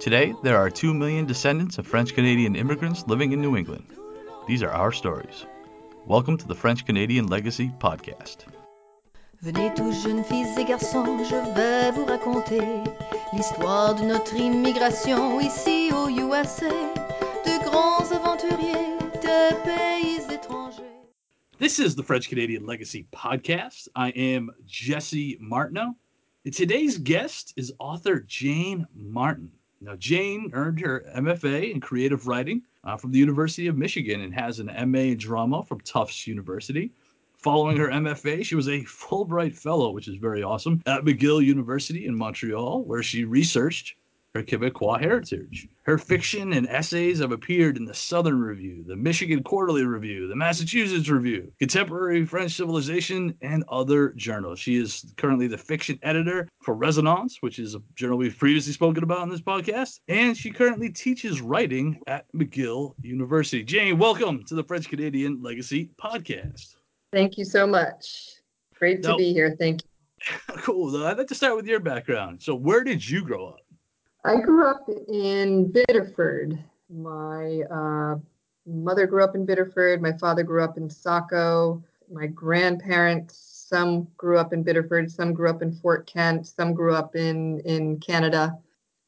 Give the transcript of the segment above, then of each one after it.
Today, there are 2 million descendants of French Canadian immigrants living in New England. These are our stories. Welcome to the French Canadian Legacy Podcast. Venez tous jeunes filles et garçons, je vais vous raconter l'histoire de notre immigration ici au USA, de grands aventuriers de pays étrangers. This is the French Canadian Legacy Podcast. I am Jesse Martineau. And today's guest is author Jane Martin. Now, Jane earned her MFA in creative writing uh, from the University of Michigan and has an MA in drama from Tufts University. Following her MFA, she was a Fulbright Fellow, which is very awesome, at McGill University in Montreal, where she researched her Quebecois heritage. Her fiction and essays have appeared in the Southern Review, the Michigan Quarterly Review, the Massachusetts Review, Contemporary French Civilization, and other journals. She is currently the fiction editor for Resonance, which is a journal we've previously spoken about on this podcast, and she currently teaches writing at McGill University. Jane, welcome to the French Canadian Legacy Podcast. Thank you so much. Great to No. be here. Thank you. Cool. I'd like to start with your background. So, where did you grow up? I grew up in Biddeford. My uh, mother grew up in Biddeford. My father grew up in Saco. My grandparents, some grew up in Biddeford, some grew up in Fort Kent, some grew up in, in Canada.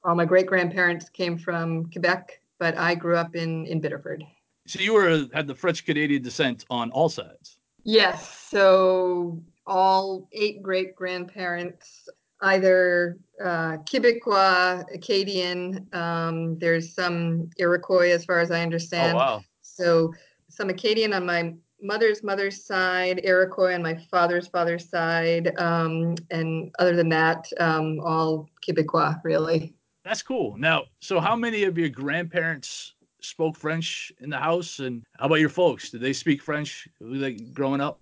All my great grandparents came from Quebec, but I grew up in, in Biddeford. So, you were had the French Canadian descent on all sides. Yes. So all eight great grandparents, either uh, Quebecois, Acadian. Um, there's some Iroquois, as far as I understand. Oh, wow. So some Acadian on my mother's mother's side, Iroquois on my father's father's side, um, and other than that, um, all Quebecois, really. That's cool. Now, so how many of your grandparents spoke French in the house, and how about your folks? Did they speak French like growing up?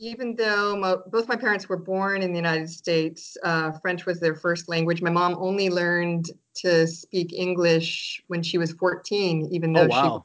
Even though mo- both my parents were born in the United States, uh, French was their first language. My mom only learned to speak English when she was 14, even though Oh, wow. she,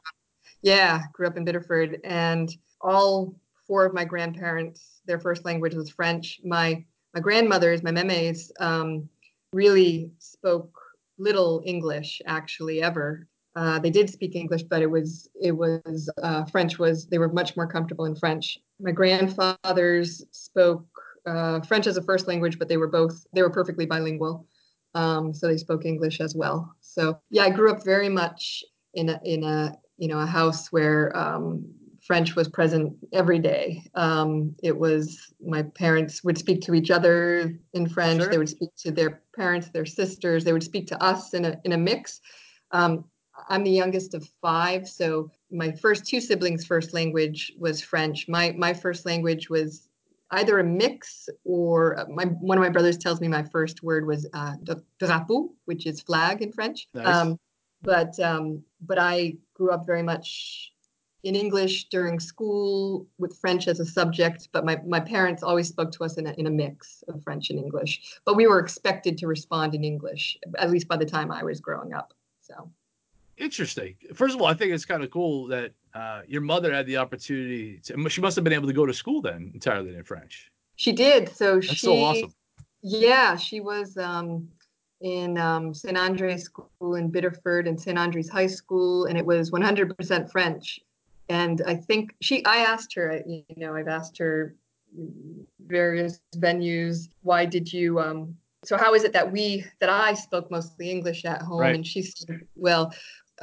yeah, grew up in Biddeford. And all four of my grandparents, their first language was French. My my grandmothers, my memes, um, really spoke little English, actually, ever. Uh, they did speak English, but it was it was uh, French was they were much more comfortable in French. My grandfathers spoke uh, French as a first language, but they were both they were perfectly bilingual, um, so they spoke English as well. So yeah, I grew up very much in a in a you know a house where um, French was present every day. Um, it was my parents would speak to each other in French. Sure. They would speak to their parents, their sisters. They would speak to us in a in a mix. Um, I'm the youngest of five, so my first two siblings' first language was French. My my first language was either a mix or uh, my one of my brothers tells me my first word was uh, dra- drapeau, which is flag in French. Nice. Um, but um, but I grew up very much in English during school with French as a subject. But my my parents always spoke to us in a in a mix of French and English. But we were expected to respond in English, at least by the time I was growing up. So. Interesting. First of all, I think it's kind of cool that uh, your mother had the opportunity. To, she must have been able to go to school then entirely in French. She did. So That's she, so awesome. Yeah, she was um, in um, St. Andre's School in Biddeford and St. Andre's High School, and it was 100% French. And I think she, I asked her, you know, I've asked her various venues, why did you, um, so how is it that we, that I spoke mostly English at home? Right. And she said, well,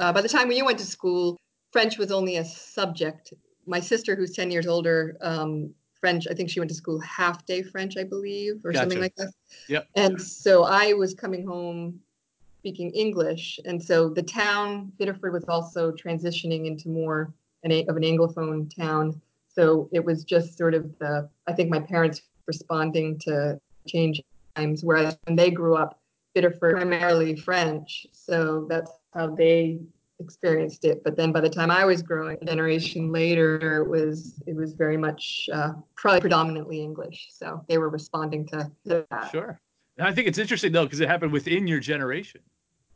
uh, by the time you went to school, French was only a subject. My sister, who's 10 years older, um, French, I think she went to school half day French, I believe, or something like that. Yep. And so I was coming home speaking English. And so the town, Biddeford, was also transitioning into more an, of an Anglophone town. So it was just sort of the, I think my parents responding to change times, whereas when they grew up, Biddeford primarily French. So that's how they experienced it. But then by the time I was growing, a generation later, it was it was very much uh, probably predominantly English. So they were responding to, to that. Sure. And I think it's interesting though because it happened within your generation.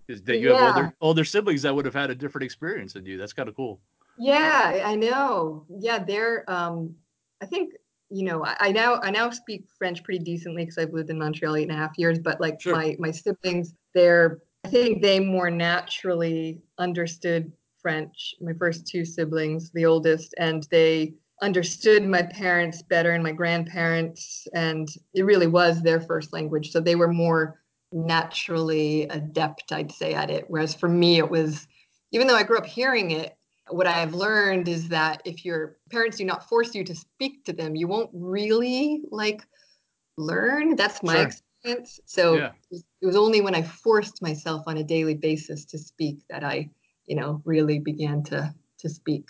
Because that you have Yeah. older older siblings that would have had a different experience than you. That's kind of cool. Yeah, I know. Yeah, they're. Um, I think you know. I, I now I now speak French pretty decently because I've lived in Montreal eight and a half years. But like Sure. my my siblings, they're I think they more naturally understood French. My first two siblings, the oldest, and they understood my parents better and my grandparents, and it really was their first language. So they were more naturally adept, I'd say, at it. Whereas for me, it was, even though I grew up hearing it, what I have learned is that if your parents do not force you to speak to them, you won't really like learn. That's my sure. experience. So yeah. it was only when I forced myself on a daily basis to speak that I, you know, really began to to speak.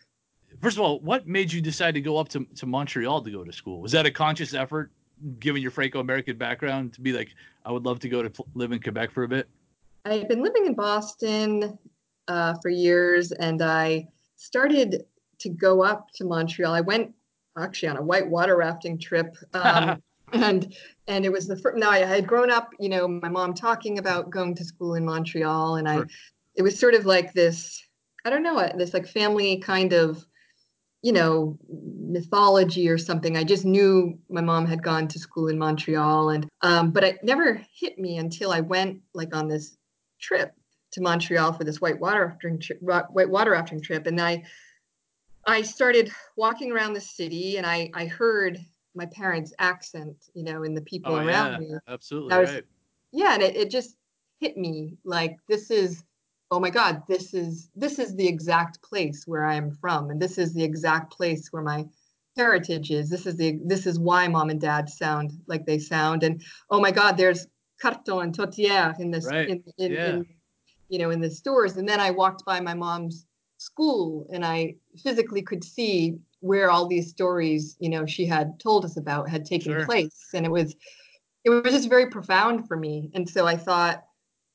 First of all, what made you decide to go up to, to Montreal to go to school? Was that a conscious effort, given your Franco-American background, to be like, I would love to go to live in Quebec for a bit? I've been living in Boston uh, for years, and I started to go up to Montreal. I went actually on a white water rafting trip. Um, and and it was the first now I had grown up, you know, my mom talking about going to school in Montreal, and sure. I it was sort of like this, I don't know, this like family kind of, you know, mythology or something. I just knew my mom had gone to school in Montreal, and um, but it never hit me until I went like on this trip to Montreal for this white water rafting tri- white water rafting trip, and I I started walking around the city, and I I heard my parents' accent, you know, in the people oh, around yeah, me. Absolutely was, right. Yeah, and it, it just hit me like this is oh my god this is this is the exact place where i am from and this is the exact place where my heritage is this is the this is why mom and dad sound like they sound and oh my god there's cretons and tourtière in this right. in, in, yeah. in, you know in the stores. And then i walked by my mom's school and i physically could see where all these stories you know she had told us about had taken sure. place. And it was it was just very profound for me. And so i thought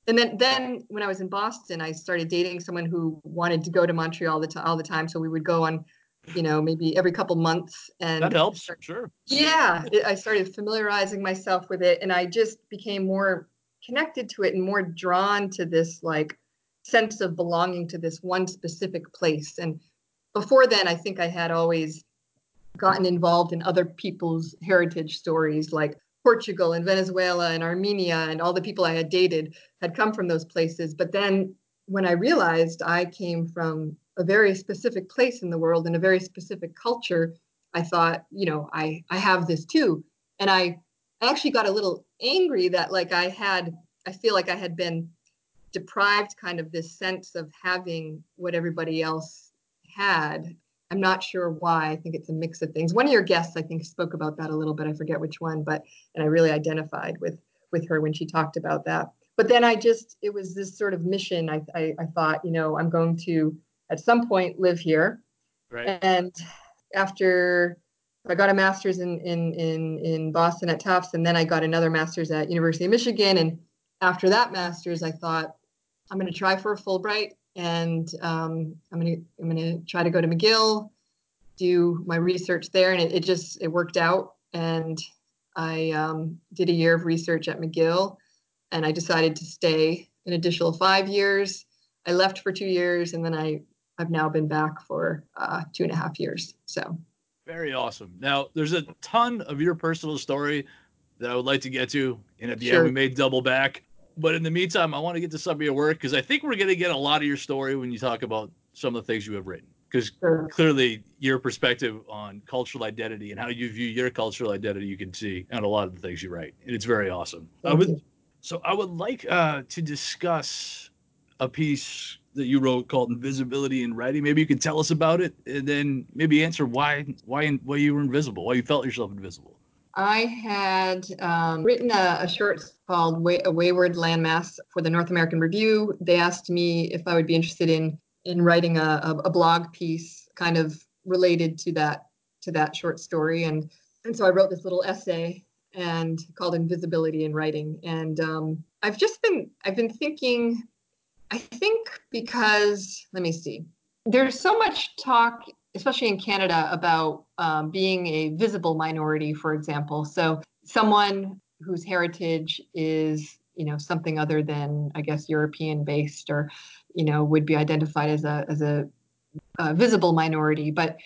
and then then when i was in boston i started dating someone who wanted to go to montreal all the time all the time. So we would go on you know maybe every couple months and that helps. sure. Yeah. It, i started familiarizing myself with it. And i just became more connected to it and more drawn to this like sense of belonging to this one specific place. And before then i think i had always gotten involved in other people's heritage stories like portugal and venezuela and armenia and all the people i had dated had come from those places. But then when i realized i came from a very specific place in the world and a very specific culture i thought you know i i have this too. And i I actually got a little angry that like i had i feel like i had been deprived kind of this sense of having what everybody else had. I'm not sure why. I think it's a mix of things. One of your guests, I think, spoke about that a little bit. I forget which one, but and I really identified with with her when she talked about that. But then I just, it was this sort of mission. I, I, I thought, you know, I'm going to at some point live here. Right. And after I got a master's in in in in Boston at Tufts, and then I got another master's at University of Michigan. And after that master's, I thought I'm going to try for a Fulbright, and um, I'm going to I'm going to try to go to McGill, do my research there, and it, it just it worked out. And I um, did a year of research at McGill, and I decided to stay an additional five years. I left for two years, and then I I've now been back for uh, two and a half years. So very awesome. Now there's a ton of your personal story that I would like to get to, and at the sure. end we may double back. But in the meantime, I want to get to some of your work because I think we're going to get a lot of your story when you talk about some of the things you have written. Because sure. clearly, your perspective on cultural identity and how you view your cultural identity, you can see on a lot of the things you write, and it's very awesome. I would, so I would like uh, to discuss a piece that you wrote called "Invisibility in Writing." Maybe you could tell us about it, and then maybe answer why why why you were invisible, why you felt yourself invisible. I had um, written a, a, short called Way, A Wayward Landmass for the North American Review. They asked me if I would be interested in in writing a, a, a, blog piece kind of related to that to that short story, and and so I wrote this little essay and called Invisibility in Writing. And um, I've just been I've been thinking. I think because let me see. There's so much talk especially in Canada, about um, being a visible minority, for example. So someone whose heritage is, you know, something other than, I guess, European based, or, you know, would be identified as a as a, a visible minority. But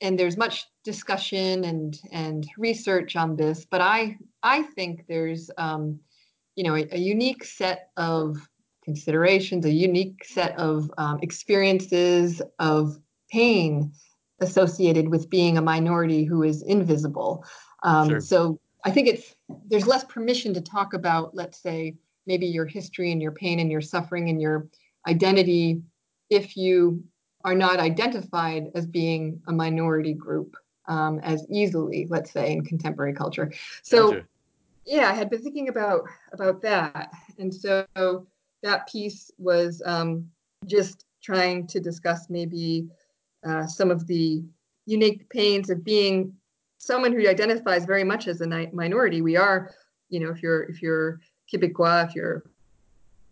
and there's much discussion and and research on this, but I I think there's um, you know a, a unique set of considerations, a unique set of um, experiences of pain associated with being a minority who is invisible. Um, sure. So I think it's there's less permission to talk about, let's say, maybe your history and your pain and your suffering and your identity if you are not identified as being a minority group um, as easily, let's say, in contemporary culture. So, gotcha. yeah, I had been thinking about about that, and so that piece was um, just trying to discuss maybe uh, some of the unique pains of being someone who identifies very much as a minority. We are, you know, if you're if you're Quebecois, if you're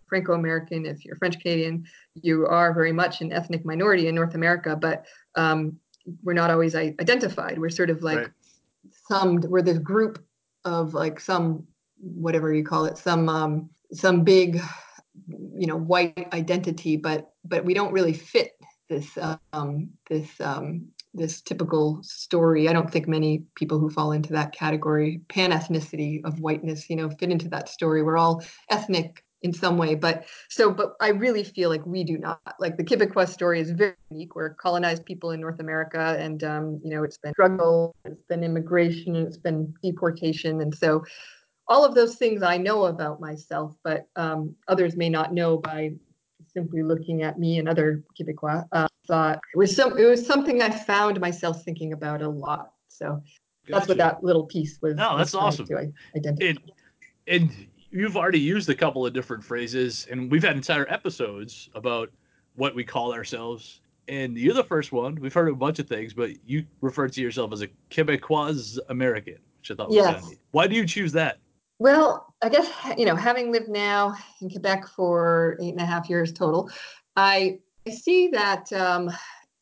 Franco-American, if you're French Canadian, you are very much an ethnic minority in North America, but um, we're not always identified. We're sort of like right. summed. We're this group of like some whatever you call it, some um, some big, you know, white identity, but but we don't really fit this um, this um, this typical story. I don't think many people who fall into that category, pan ethnicity of whiteness, you know, fit into that story. We're all ethnic in some way. But so, but I really feel like we do not. Like the Quebecois story is very unique. We're colonized people in North America, and um, you know, it's been struggle, it's been immigration, it's been deportation, and so all of those things I know about myself, but um, others may not know by simply looking at me and other Quebecois. Uh, thought it was some it was something I found myself thinking about a lot. So gotcha. that's what that little piece was. No, that's was awesome. To identify. And, and you've already used a couple of different phrases, and we've had entire episodes about what we call ourselves. And you're the first one. We've heard a bunch of things, but you refer to yourself as a Quebecois American, which I thought was yes. Handy. Why do you choose that? Well, I guess you know, having lived now in Quebec for eight and a half years total, I I see that um,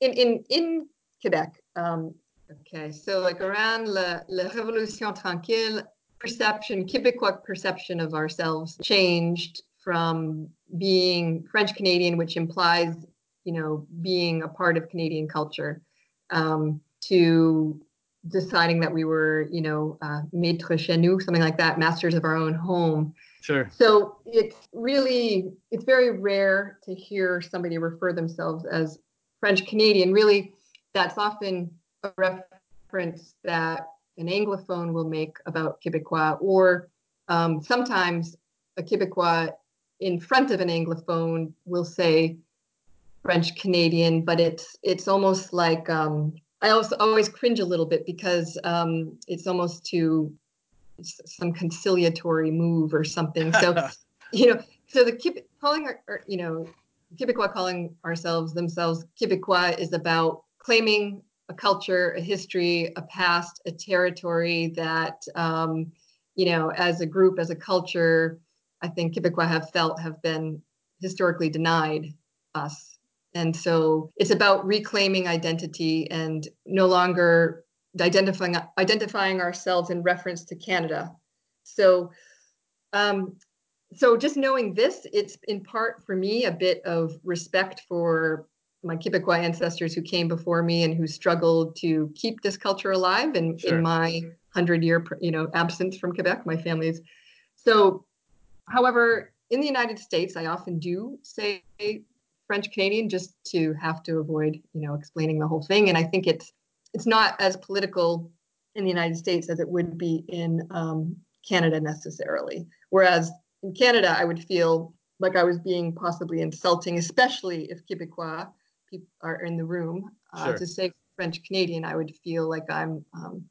in in in Quebec. Um, okay, so like around la, la Révolution tranquille, perception, Quebecois perception of ourselves changed from being French Canadian, which implies, you know, being a part of Canadian culture, um, to deciding that we were, you know, uh, maître chez nous, something like that, masters of our own home. Sure. So it's really, it's very rare to hear somebody refer themselves as French Canadian. Really, that's often a reference that an Anglophone will make about Quebecois, or um, sometimes a Quebecois in front of an Anglophone will say French Canadian, but it's it's almost like um, I also always cringe a little bit because um, it's almost to some conciliatory move or something. So you know, so the calling our, or, you know Quebecois calling ourselves themselves Quebecois is about claiming a culture, a history, a past, a territory that, um, you know, as a group, as a culture, I think Quebecois have felt have been historically denied us. And so it's about reclaiming identity and no longer identifying identifying ourselves in reference to Canada. So um, so just knowing this, it's in part for me a bit of respect for my Quebecois ancestors who came before me and who struggled to keep this culture alive and sure. in my hundred year you know absence from Quebec, my family's. So, however, in the United States, I often do say French Canadian just to have to avoid you know explaining the whole thing, and I think it's it's not as political in the United States as it would be in um, Canada necessarily. Whereas in Canada, I would feel like I was being possibly insulting, especially if Quebecois people are in the room uh, sure. to say French Canadian, I would feel like I'm um,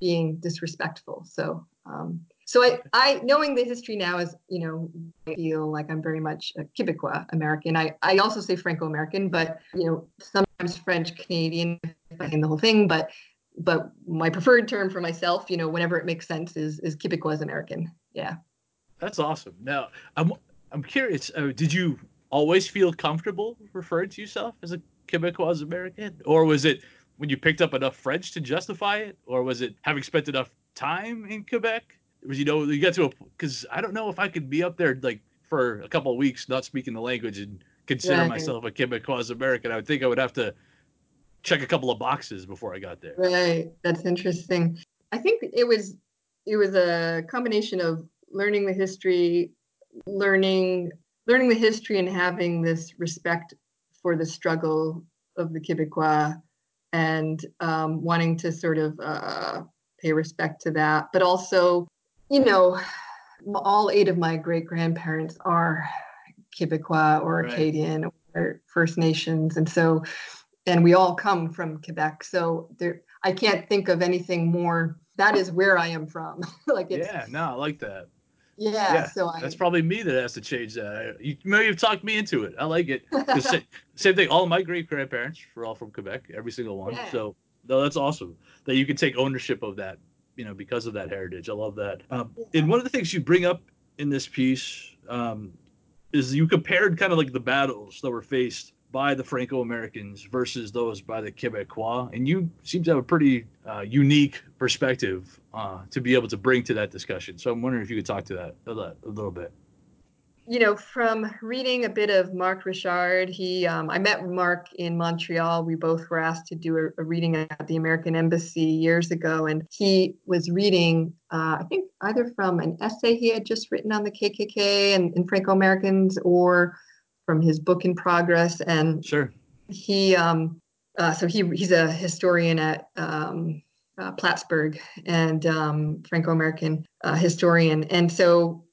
being disrespectful. So, um, so I, I, knowing the history now is, you know, I feel like I'm very much a Quebecois American. I, I also say Franco American, but you know, sometimes French Canadian the whole thing. But, but my preferred term for myself, you know, whenever it makes sense, is is Quebecois American. Yeah. That's awesome. Now, I'm I'm curious. Uh, did you always feel comfortable referring to yourself as a Quebecois American? Or was it when you picked up enough French to justify it? Or was it having spent enough time in Quebec? Was you know you got to a because I don't know if I could be up there like for a couple of weeks not speaking the language and consider myself a Quebecois American. I would think I would have to check a couple of boxes before I got there. Right, that's interesting. I think it was it was a combination of learning the history, learning learning the history and having this respect for the struggle of the Quebecois and um, wanting to sort of uh, pay respect to that. But also, you know, all eight of my great grandparents are Quebecois or right. Acadian or First Nations. And so, and we all come from Quebec. So there, I can't think of anything more. That is where I am from. like it's, yeah, no, I like that. Yeah, yeah, so I, that's probably me that has to change that. You maybe you've talked me into it. I like it. same, same, thing. All my great grandparents were all from Quebec, every single one. Yeah. So no, that's awesome that you can take ownership of that. You know, because of that heritage. I love that. Um, and one of the things you bring up in this piece um, is you compared kind of like the battles that were faced by the Franco Americans versus those by the Quebecois. And you seem to have a pretty uh, unique perspective uh, to be able to bring to that discussion. So I'm wondering if you could talk to that a, a little bit. You know, from reading a bit of Mark Richard, he um, I met Mark in Montreal. We both were asked to do a, a, reading at the American Embassy years ago, and he was reading, uh, I think, either from an essay he had just written on the KKK and, and Franco Americans, or from his book in progress. And sure, he um, uh, so he he's a historian at um, uh, Plattsburgh and um, Franco-American uh, historian, and so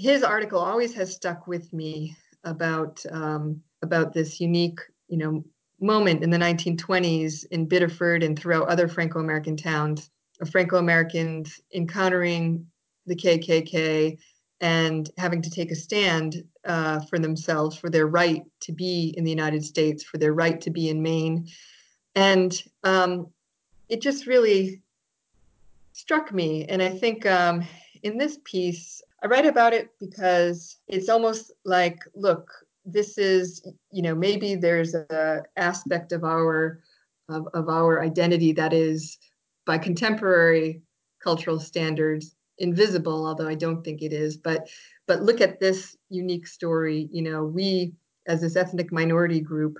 his article always has stuck with me about um, about this unique, you know, moment in the 1920s in Biddeford and throughout other Franco-American towns of Franco-Americans encountering the KKK and having to take a stand uh, for themselves, for their right to be in the United States, for their right to be in Maine. And um, it just really struck me. And I think um, in this piece, I write about it because it's almost like, look, this is, you know, maybe there's a aspect of our of, of our identity that is by contemporary cultural standards invisible, although I don't think it is. But but look at this unique story. You know, we as this ethnic minority group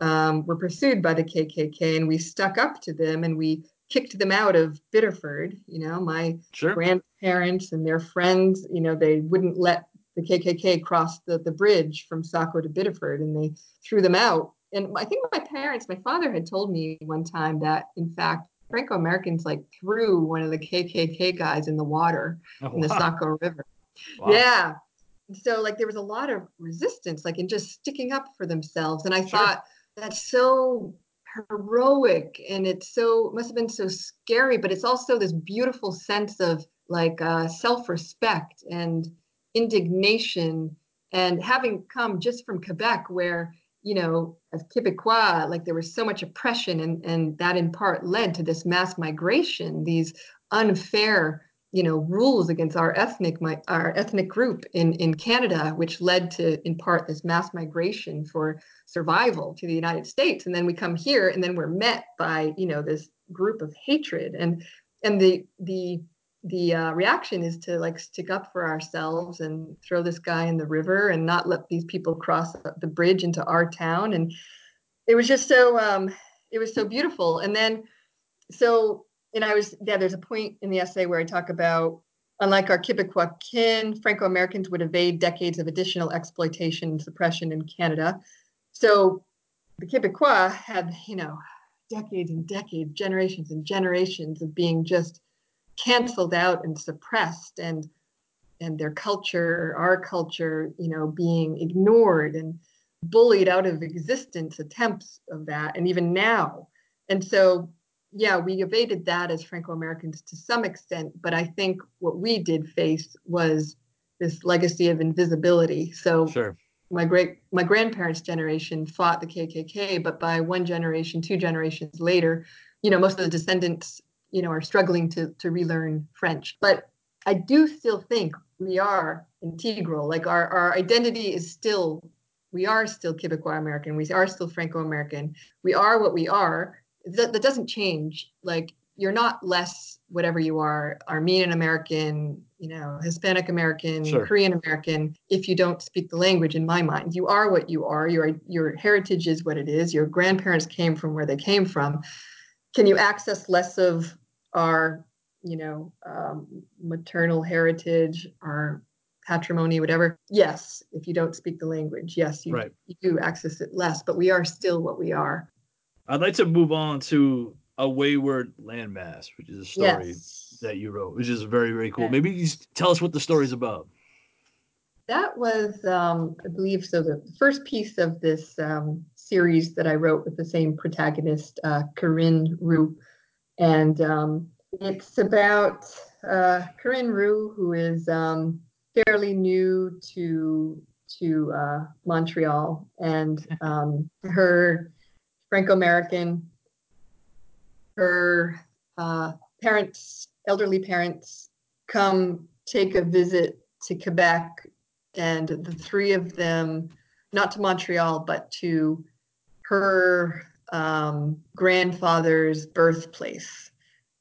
um, were pursued by the KKK, and we stuck up to them, and we kicked them out of Biddeford. You know, my sure. grandparents and their friends. You know, they wouldn't let the KKK cross the, the bridge from Saco to Biddeford, and they threw them out. And I think my parents, my father had told me one time that, in fact, Franco Americans like threw one of the KKK guys in the water oh, in the wow. Saco River. Wow. Yeah. So like there was a lot of resistance, like in just sticking up for themselves. And I sure. thought that's so heroic and it's so must have been so scary, but it's also this beautiful sense of like uh, self-respect and indignation and having come just from Quebec where you know, as Quebecois, like there was so much oppression, and, and that in part led to this mass migration, these unfair, you know, rules against our ethnic my, our ethnic group in in Canada, which led to in part this mass migration for survival to the United States. And then we come here, and then we're met by you know this group of hatred, and and the the the uh, reaction is to like stick up for ourselves and throw this guy in the river and not let these people cross the bridge into our town. And it was just so um, it was so beautiful. And then so and i was yeah there's a point in the essay where i talk about unlike our quebecois kin franco-americans would evade decades of additional exploitation and suppression in canada. So the quebecois had you know decades and decades generations and generations of being just canceled out and suppressed and and their culture our culture you know being ignored and bullied out of existence attempts of that and even now. And so yeah we evaded that as franco-americans to some extent but i think what we did face was this legacy of invisibility so sure my great my grandparents generation fought the kkk but by one generation two generations later you know most of the descendants you know are struggling to to relearn French. But I do still think we are integral. Like our our identity is still we are still Quebecois American. We are still Franco American. We are what we are. That, that doesn't change. Like you're not less whatever you are Armenian American, you know, Hispanic American, sure. Korean American if you don't speak the language in my mind. You are what you are. Your your heritage is what it is. Your grandparents came from where they came from can you access less of our you know um, maternal heritage our patrimony whatever yes if you don't speak the language. Yes, you, Right. you do access it less, but we are still what we are. I'd like to move on to a wayward landmass, which is a story Yes. that you wrote, which is very very cool. Yeah. Maybe you tell us what the story's about. That was, um, I believe, so the first piece of this um, series that I wrote with the same protagonist, uh, Corinne Roux. And um, it's about uh, Corinne Roux, who is um, fairly new to to uh, Montreal, and um, her Franco-American, her uh, parents, elderly parents, come take a visit to Quebec and the three of them, not to Montreal, but to her um, grandfather's birthplace,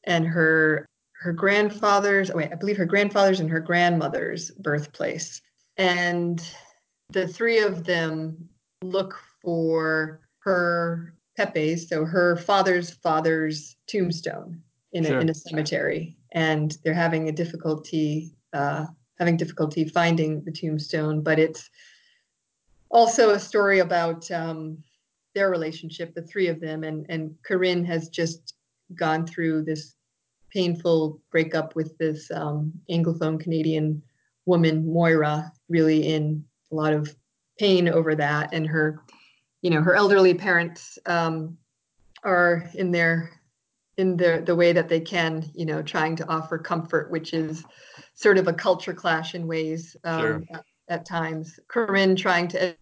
and her her grandfather's. Wait, I believe her grandfather's and her grandmother's birthplace, and the three of them look for her Pepe, so her father's father's tombstone in a, Sure. in a cemetery, and they're having a difficulty. Uh, having difficulty finding the tombstone, but it's also a story about um, their relationship, the three of them, and and Corinne has just gone through this painful breakup with this um, anglophone Canadian woman, Moira, really in a lot of pain over that, and her, you know, her elderly parents um, are in their in the the way that they can, you know, trying to offer comfort, which is sort of a culture clash in ways um, Sure. at, at times. Corinne trying to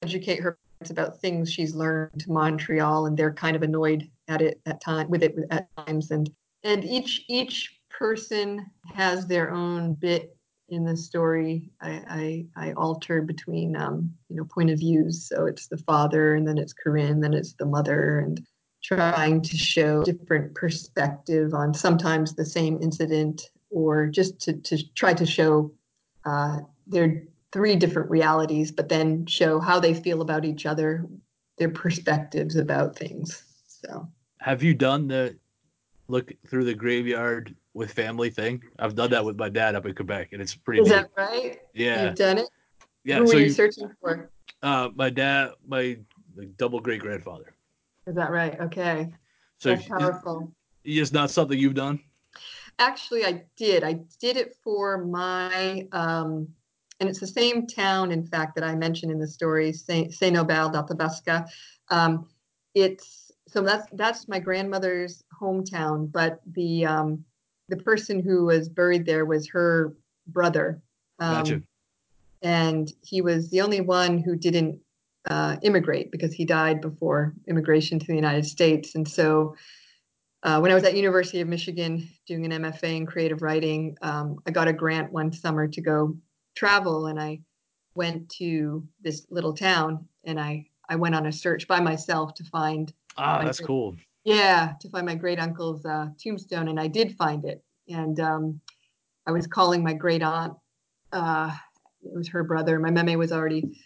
educate her parents about things she's learned to Montreal, and they're kind of annoyed at it at time with it at times, and and each each person has their own bit in the story. I I, I alter between um, you know point of views, so it's the father, and then it's Corinne, then it's the mother, and trying to show different perspective on sometimes the same incident or just to, to try to show uh, their three different realities but then show how they feel about each other their perspectives about things so Have you done the look through the graveyard with family thing? I've done that with my dad up in Quebec, and it's pretty is neat. that right yeah, you've done it yeah. who So were you you, searching for uh, my dad, my like, double great grandfather. is that right okay So that's powerful is not something you've done? actually i did i did it for my um and it's the same town in fact that i mentioned in the story saint aubert d'Athabasca. um it's so that's that's my grandmother's hometown but the um the person who was buried there was her brother um, Gotcha. and he was the only one who didn't uh, immigrate because he died before immigration to the united states and so uh, when I was at University of Michigan doing an MFA in creative writing, um, I got a grant one summer to go travel, and I went to this little town, and I I went on a search by myself to find Ah, that's cool. Yeah to find my great uncle's uh, tombstone, and I did find it, and um, I was calling my great aunt. Uh, it was her brother. My meme was already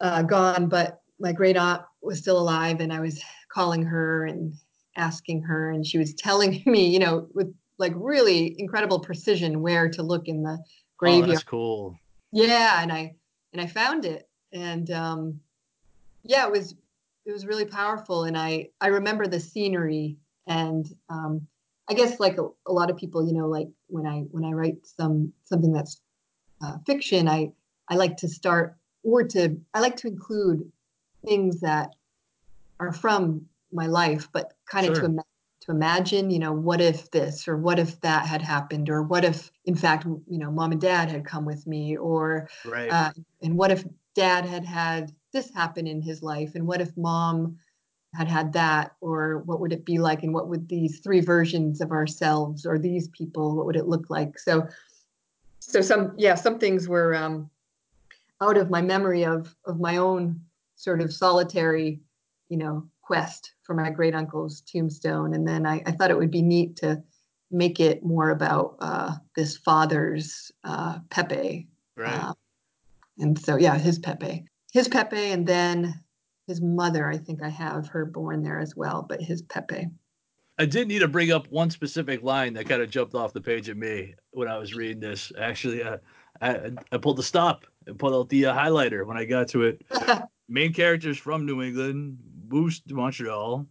uh, gone, but my great aunt was still alive, and I was calling her and asking her, and she was telling me, you know, with like really incredible precision where to look in the graveyard. Oh, that's cool. yeah, and I and I found it, and um, yeah, it was it was really powerful, and I I remember the scenery, and um, I guess like a, a lot of people, you know, like when I when I write some something that's uh, fiction, I I like to start or to I like to include things that are from my life, but kind of Sure. to ima- to imagine, you know, what if this or what if that had happened, or what if, in fact, you know, mom and dad had come with me, or Right. uh, and what if dad had had this happen in his life, and what if mom had had that, or what would it be like, and what would these three versions of ourselves or these people, what would it look like? So, so some yeah, some things were um, out of my memory of of my own sort of solitary, you know, quest for my great uncle's tombstone, and then I, I thought it would be neat to make it more about uh, this father's uh, Pepe, right. uh, and so yeah, his Pepe, his Pepe, and then his mother. I think I have her born there as well, but his Pepe. I did need to bring up one specific line that kind of jumped off the page at me when I was reading this. Actually, uh, I, I pulled the stop and pulled out the uh, highlighter when I got to it. Main character's from New England, moves to Montreal,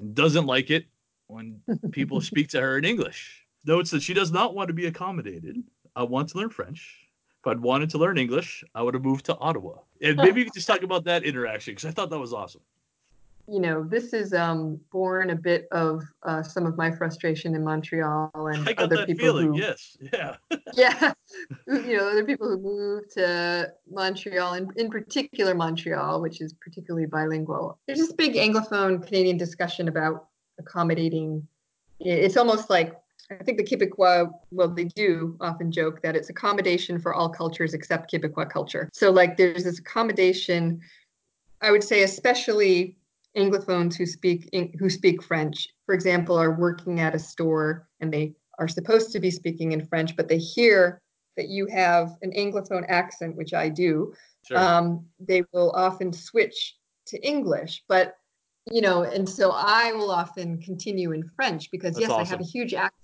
and doesn't like it when people speak to her in English. Notes that she does not want to be accommodated. I want to learn French. If I'd wanted to learn English, I would have moved to Ottawa. And maybe you could just talk about that interaction because I thought that was awesome. You know, this is um, born a bit of uh, some of my frustration in Montreal and I got other people feeling. who, Yes. Yeah. yeah, you know, other people who moved to Montreal, and in particular Montreal, which is particularly bilingual. There's this big Anglophone Canadian discussion about accommodating. It's almost like I think the Quebecois, well, they do often joke that it's accommodation for all cultures except Quebecois culture. So, like, there's this accommodation. I would say, especially Anglophones who speak who speak French, for example, are working at a store and they are supposed to be speaking in French, but they hear that you have an Anglophone accent, which I do. Sure. Um, they will often switch to English, but you know, and so I will often continue in French because That's yes, I have a huge accent.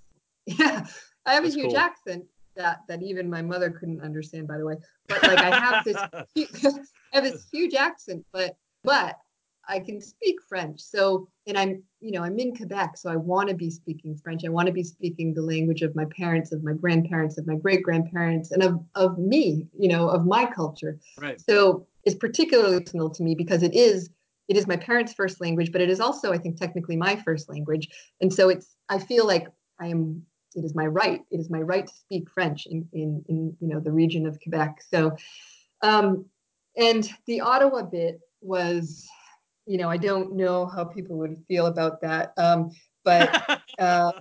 Yeah, I have That's a huge cool. accent that that even my mother couldn't understand, by the way. But like I have this, I have this huge accent, but but I can speak French. So and I'm you know I'm in Quebec, so I want to be speaking French. I want to be speaking the language of my parents, of my grandparents, of my great grandparents, and of of me, you know, of my culture. right. So it's particularly personal to me because it is it is my parents' first language, but it is also, I think, technically my first language. And so it's I feel like I am it is my right. It is my right to speak French in in, in you know the region of Quebec. So um and the Ottawa bit was, you know, I don't know how people would feel about that. Um, but uh,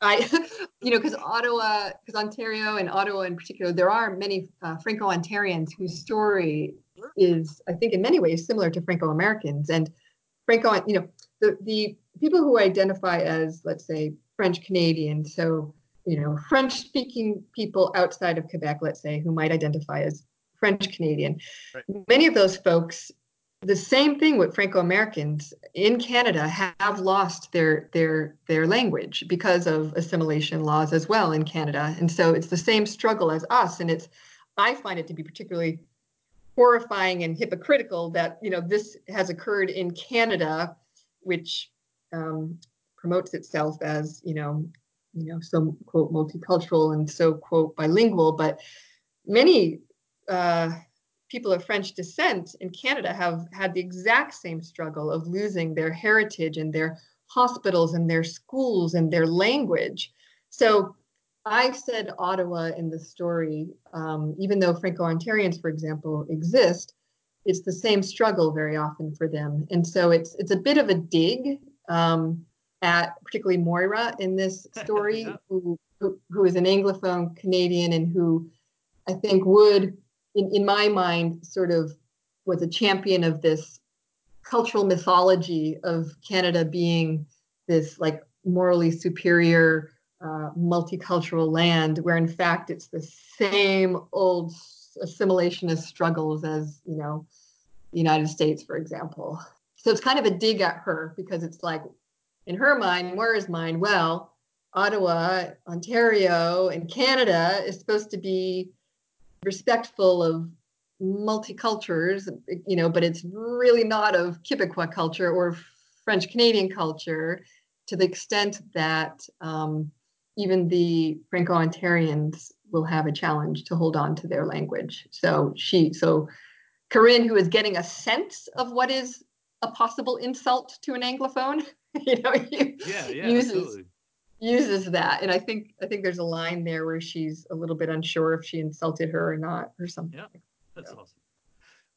I, you know, because Ottawa, because Ontario and Ottawa in particular, there are many uh, Franco-Ontarians whose story is, I think, in many ways similar to Franco-Americans. And Franco, you know, the the people who identify as, let's say, French Canadian, so you know, French-speaking people outside of Quebec, let's say, who might identify as French Canadian. Right. Many of those folks the same thing with Franco-Americans in Canada have lost their their their language because of assimilation laws as well in Canada. And so it's the same struggle as us. And it's I find it to be particularly horrifying and hypocritical that you know this has occurred in Canada, which um, promotes itself as you know you know so quote multicultural and so quote bilingual, but many uh, people of French descent in Canada have had the exact same struggle of losing their heritage and their hospitals and their schools and their language. So I said Ottawa in the story, um, even though Franco-Ontarians, for example, exist, it's the same struggle very often for them. And so it's it's a bit of a dig um, at particularly Moira in this story, Yeah. who, who who is an Anglophone Canadian and who I think would in, in my mind, sort of was a champion of this cultural mythology of Canada being this like morally superior uh, multicultural land, where in fact it's the same old assimilationist struggles as you know the United States, for example. So it's kind of a dig at her because it's like, in her mind, where is mine? well, Ottawa, Ontario, and Canada is supposed to be respectful of multicultures, you know, but it's really not of Quebecois culture or French Canadian culture to the extent that um, even the Franco Ontarians will have a challenge to hold on to their language. So she, so Corinne, who is getting a sense of what is a possible insult to an Anglophone, you know, Yeah, yeah, uses absolutely. uses that and i think i think there's a line there where she's a little bit unsure if she insulted her or not or something Yeah. That's Yeah. awesome.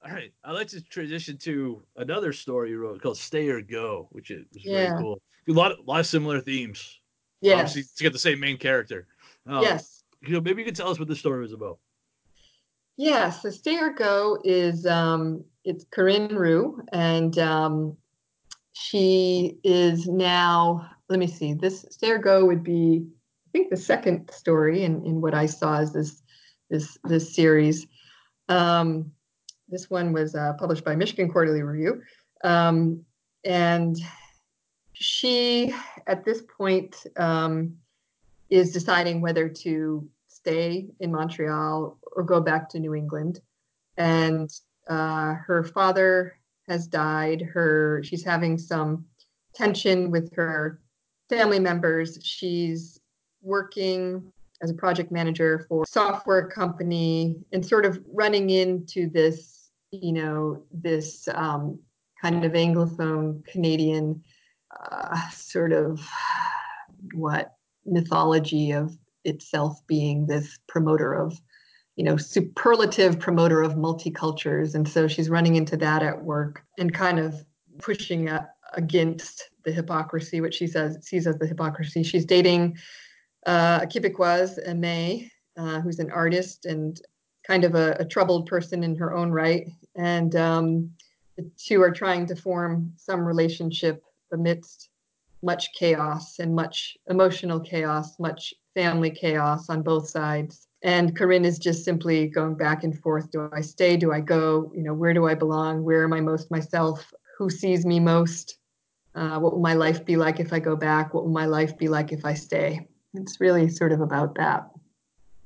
All right, I'd like to transition to another story you wrote called "Stay or Go," which is was very Yeah. cool. A lot, a lot of similar themes. yes Obviously, to get the same main character. Um, yes You know, maybe you could tell us what this story was about. yeah so stay or go is um it's corinne Roux and um she is now let me see this or go would be i think the second story in in what i saw as this this this series um this one was uh, published by michigan quarterly review um and she at this point um, is deciding whether to stay in Montreal or go back to New England. and uh, her father has died. Her she's having some tension with her family members. She's working as a project manager for software company and sort of running into this, you know, this um, kind of Anglophone Canadian uh, sort of what mythology of itself being this promoter of you know superlative promoter of multicultures. And so she's running into that at work and kind of pushing against the hypocrisy which she says sees as the hypocrisy. She's dating uh, a quebecoise a may uh, who's an artist and kind of a, a, troubled person in her own right. And um, the two are trying to form some relationship amidst much chaos and much emotional chaos, much family chaos on both sides. And Corinne is just simply going back and forth. Do I stay? Do I go? You know, where do I belong? Where am I most myself? Who sees me most? Uh, what will my life be like if I go back? What will my life be like if I stay? It's really sort of about that.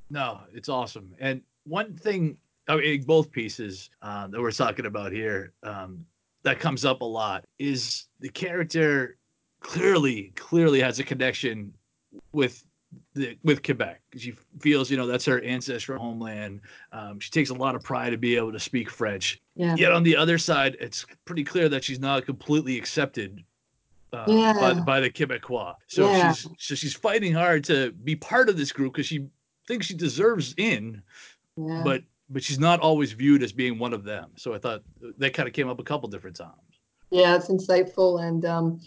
No, it's awesome. And one thing, I mean, both pieces uh, that we're talking about here um, that comes up a lot is the character clearly clearly has a connection with the, with Quebec. She feels, you know, that's her ancestral homeland. Um, she takes a lot of pride to be able to speak French. Yeah. Yet on the other side, it's pretty clear that she's not completely accepted uh, yeah. by, by the Quebecois. So yeah. she's so she's fighting hard to be part of this group because she thinks she deserves in, yeah. but but she's not always viewed as being one of them. So I thought that kind of came up a couple different times. Yeah, it's insightful and. Um,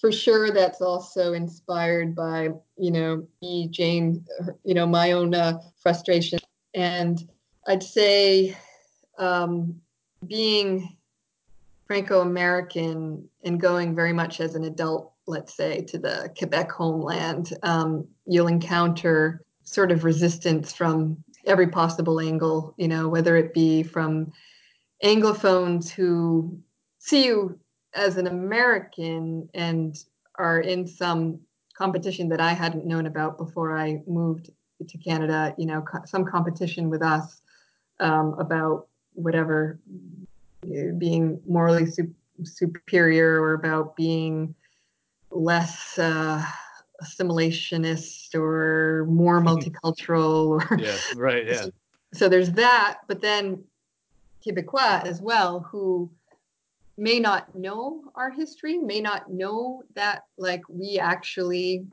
for sure that's also inspired by you know me jane you know my own uh, frustration. And i'd say um, being franco-american and going very much as an adult let's say to the quebec homeland um, you'll encounter sort of resistance from every possible angle you know whether it be from anglophones who see you as an American and are in some competition that I hadn't known about before I moved to Canada, you know, co- some competition with us um, about whatever being morally su- superior or about being less uh, assimilationist or more multicultural or yeah right yeah. So there's that but then quebecois as well who may not know our history, may not know that like we actually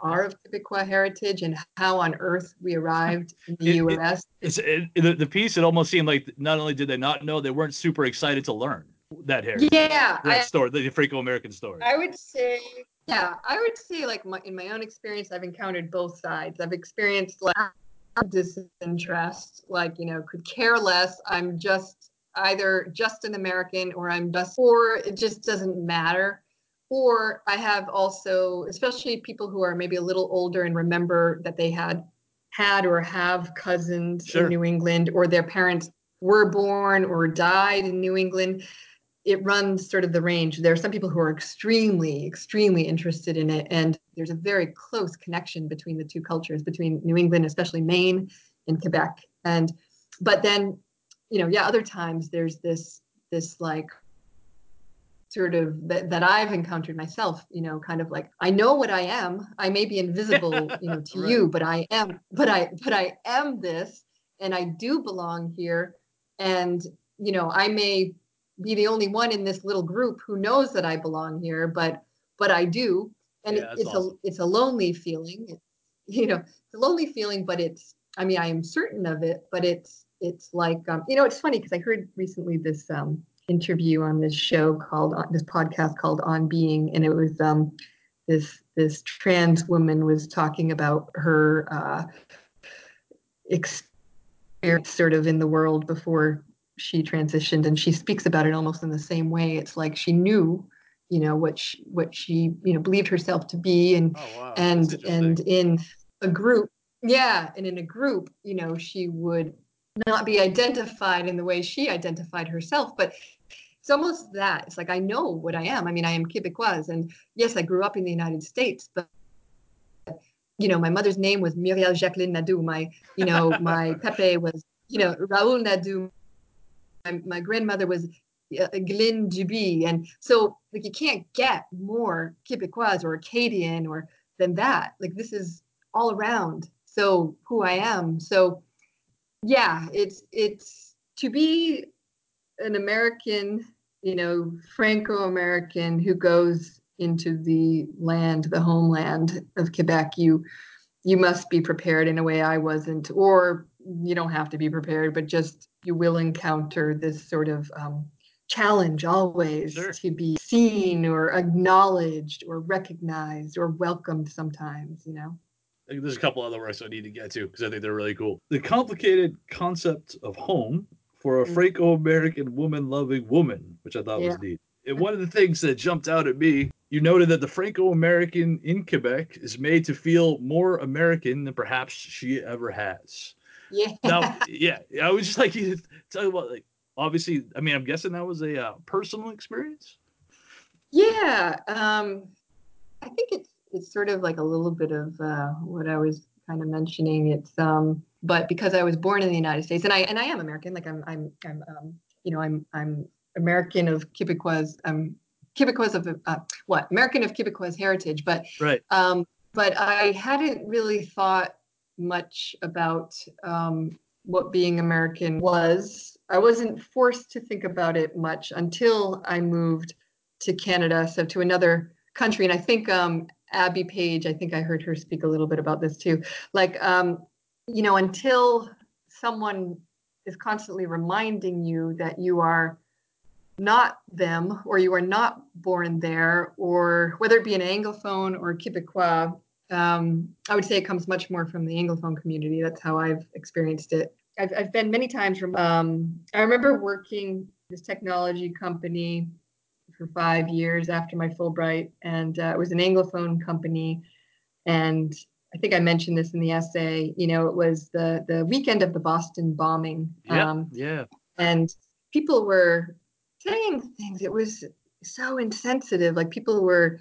are of Quebecois heritage and how on earth we arrived in the it, U.S. It, it, the, the piece, it almost seemed like not only did they not know, they weren't super excited to learn that heritage. Yeah, that I, story, the Franco-American story. I would say, yeah, I would say like my, in my own experience, I've encountered both sides. I've experienced like disinterest, like you know, could care less. I'm just either just an American or I'm just, or it just doesn't matter. Or I have also, especially people who are maybe a little older and remember that they had had or have cousins sure. in New England or their parents were born or died in New England. It runs sort of the range. There are some people who are extremely, extremely interested in it. And there's a very close connection between the two cultures, between New England, especially Maine and Quebec. And but then you know, yeah, other times there's this this like sort of that, that I've encountered myself, you know, kind of like I know what I am. I may be invisible, you know, to right. you, but I am, but I, but I am this, and I do belong here. And you know, I may be the only one in this little group who knows that I belong here, but but I do, and yeah, it, it's awesome. a it's a lonely feeling. It's, you know, it's a lonely feeling, but it's I mean, I am certain of it, but it's it's like um, you know it's funny because i heard recently this um, interview on this show called uh, this podcast called on being and it was um, this this trans woman was talking about her uh, experience sort of in the world before she transitioned and she speaks about it almost in the same way it's like she knew you know what she, what she you know believed herself to be and oh, wow. and and in a group yeah and in a group you know she would not be identified in the way she identified herself but it's almost that it's like i know what i am i mean i am quebecoise and yes i grew up in the united states but you know my mother's name was muriel jacqueline nadeau my you know my pepe was you know raoul nadeau my, my grandmother was uh, Glyn Duby. And so like you can't get more Quebecois or Acadian or than that. Like this is all around. So who I am. So yeah, it's it's to be an American, you know, Franco-American who goes into the land, the homeland of Quebec, you you must be prepared in a way I wasn't, or you don't have to be prepared, but just you will encounter this sort of um, challenge always Sure. to be seen or acknowledged or recognized or welcomed sometimes, you know? There's a couple other works I need to get to because I think they're really cool. The complicated concept of home for a Mm. Franco-American woman-loving woman, which I thought was neat. And one of the things that jumped out at me, you noted that the Franco-American in Quebec is made to feel more American than perhaps she ever has. Yeah. Now, yeah, I was just like, you talk about like, obviously, I mean, I'm guessing that was a uh, personal experience. Yeah, um, I think it's it's sort of like a little bit of uh, what I was kind of mentioning. It's um, but because I was born in the United States, and I and I am American. Like I'm I'm I'm um, you know I'm I'm American of Quebecois. I'm Quebecois of uh, what American of Quebecois heritage, but Right. um, but I hadn't really thought much about um, what being American was. I wasn't forced to think about it much until I moved to Canada, so to another country. And I think um, Abby Paige, I think I heard her speak a little bit about this too. Like, um, you know, until someone is constantly reminding you that you are not them or you are not born there, or whether it be an Anglophone or Quebecois, um, I would say it comes much more from the Anglophone community. That's how I've experienced it. I've, I've been many times from, um, I remember working this technology company for five years after my Fulbright, and uh, it was an Anglophone company. And I think I mentioned this in the essay. You know, it was the the weekend of the Boston bombing, Yeah. um, yeah. and people were saying things. It was so insensitive. Like people were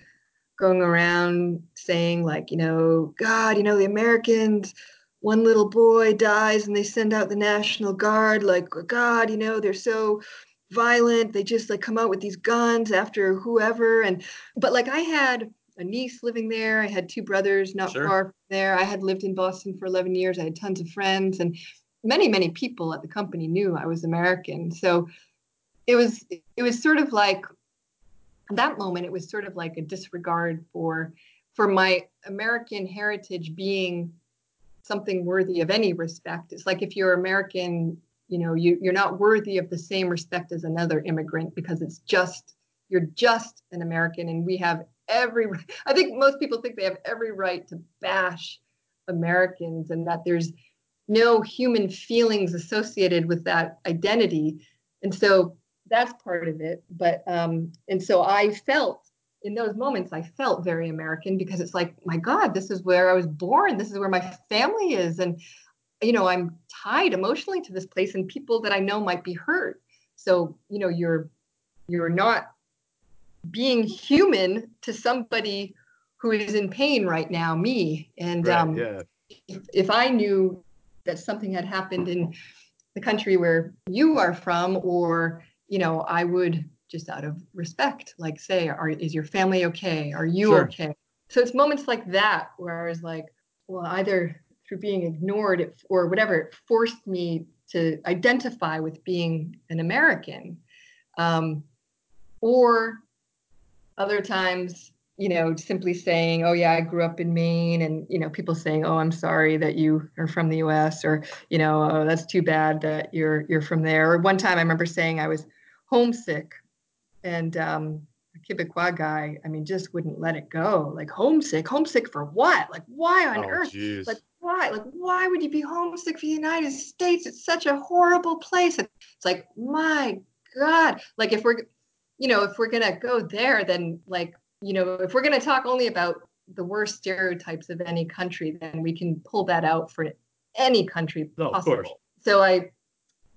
going around saying, like, you know, God, you know, the Americans. One little boy dies, and they send out the National Guard. Like, God, you know, they're so violent. They just like come out with these guns after whoever. And but like I had a niece living there. I had two brothers not Sure. far from there. I had lived in Boston for 11 years. I had tons of friends and many, many people at the company knew I was American. So it was it was sort of like that moment it was sort of like a disregard for for my American heritage being something worthy of any respect. It's like if you're American, you know, you, you're not worthy of the same respect as another immigrant because it's just you're just an American, and we have every. I think most people think they have every right to bash Americans, and that there's no human feelings associated with that identity, and so that's part of it. But um, and so I felt in those moments I felt very American because it's like, my God, this is where I was born. This is where my family is. And, you know, I'm tied emotionally to this place and people that I know might be hurt. So, you know, you're you're not being human to somebody who is in pain right now, me. And Right. um, yeah. if, if I knew that something had happened in the country where you are from, or, you know, I would just out of respect, like say, are is your family okay? Are you Sure. okay? So it's moments like that where I was like, well, either through being ignored it, or whatever, it forced me to identify with being an American. Um, or other times, you know, simply saying, oh, yeah, I grew up in Maine, and, you know, people saying, oh, I'm sorry that you are from the US, or, you know, oh, that's too bad that you're you're from there. Or one time I remember saying I was homesick and um, a Quebecois guy, I mean, just wouldn't let it go. Like homesick, homesick for what? Like why on Oh, earth? jeez. Like why? Like why would you be homesick for the United States? It's such a horrible place. And It's like my God. Like if we're, you know, if we're gonna go there, then like you know, if we're gonna talk only about the worst stereotypes of any country, then we can pull that out for any country No, of possible. course. So I,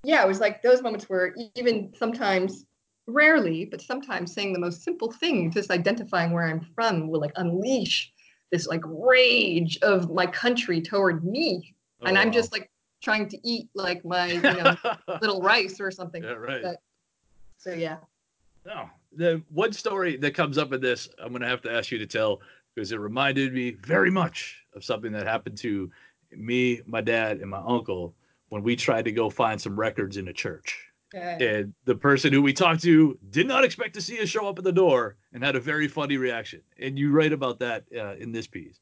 yeah, it was like those moments where even sometimes rarely, but sometimes saying the most simple thing, just identifying where I'm from, will like unleash this like rage of my country toward me. Oh, and I'm just oh. like trying to eat like my you know little rice or something. Yeah, right. But, so yeah. No, the one story that comes up in this, I'm going to have to ask you to tell because it reminded me very much of something that happened to me, my dad, and my uncle when we tried to go find some records in a church. Okay. And the person who we talked to did not expect to see us show up at the door and had a very funny reaction. And you write about that uh, in this piece.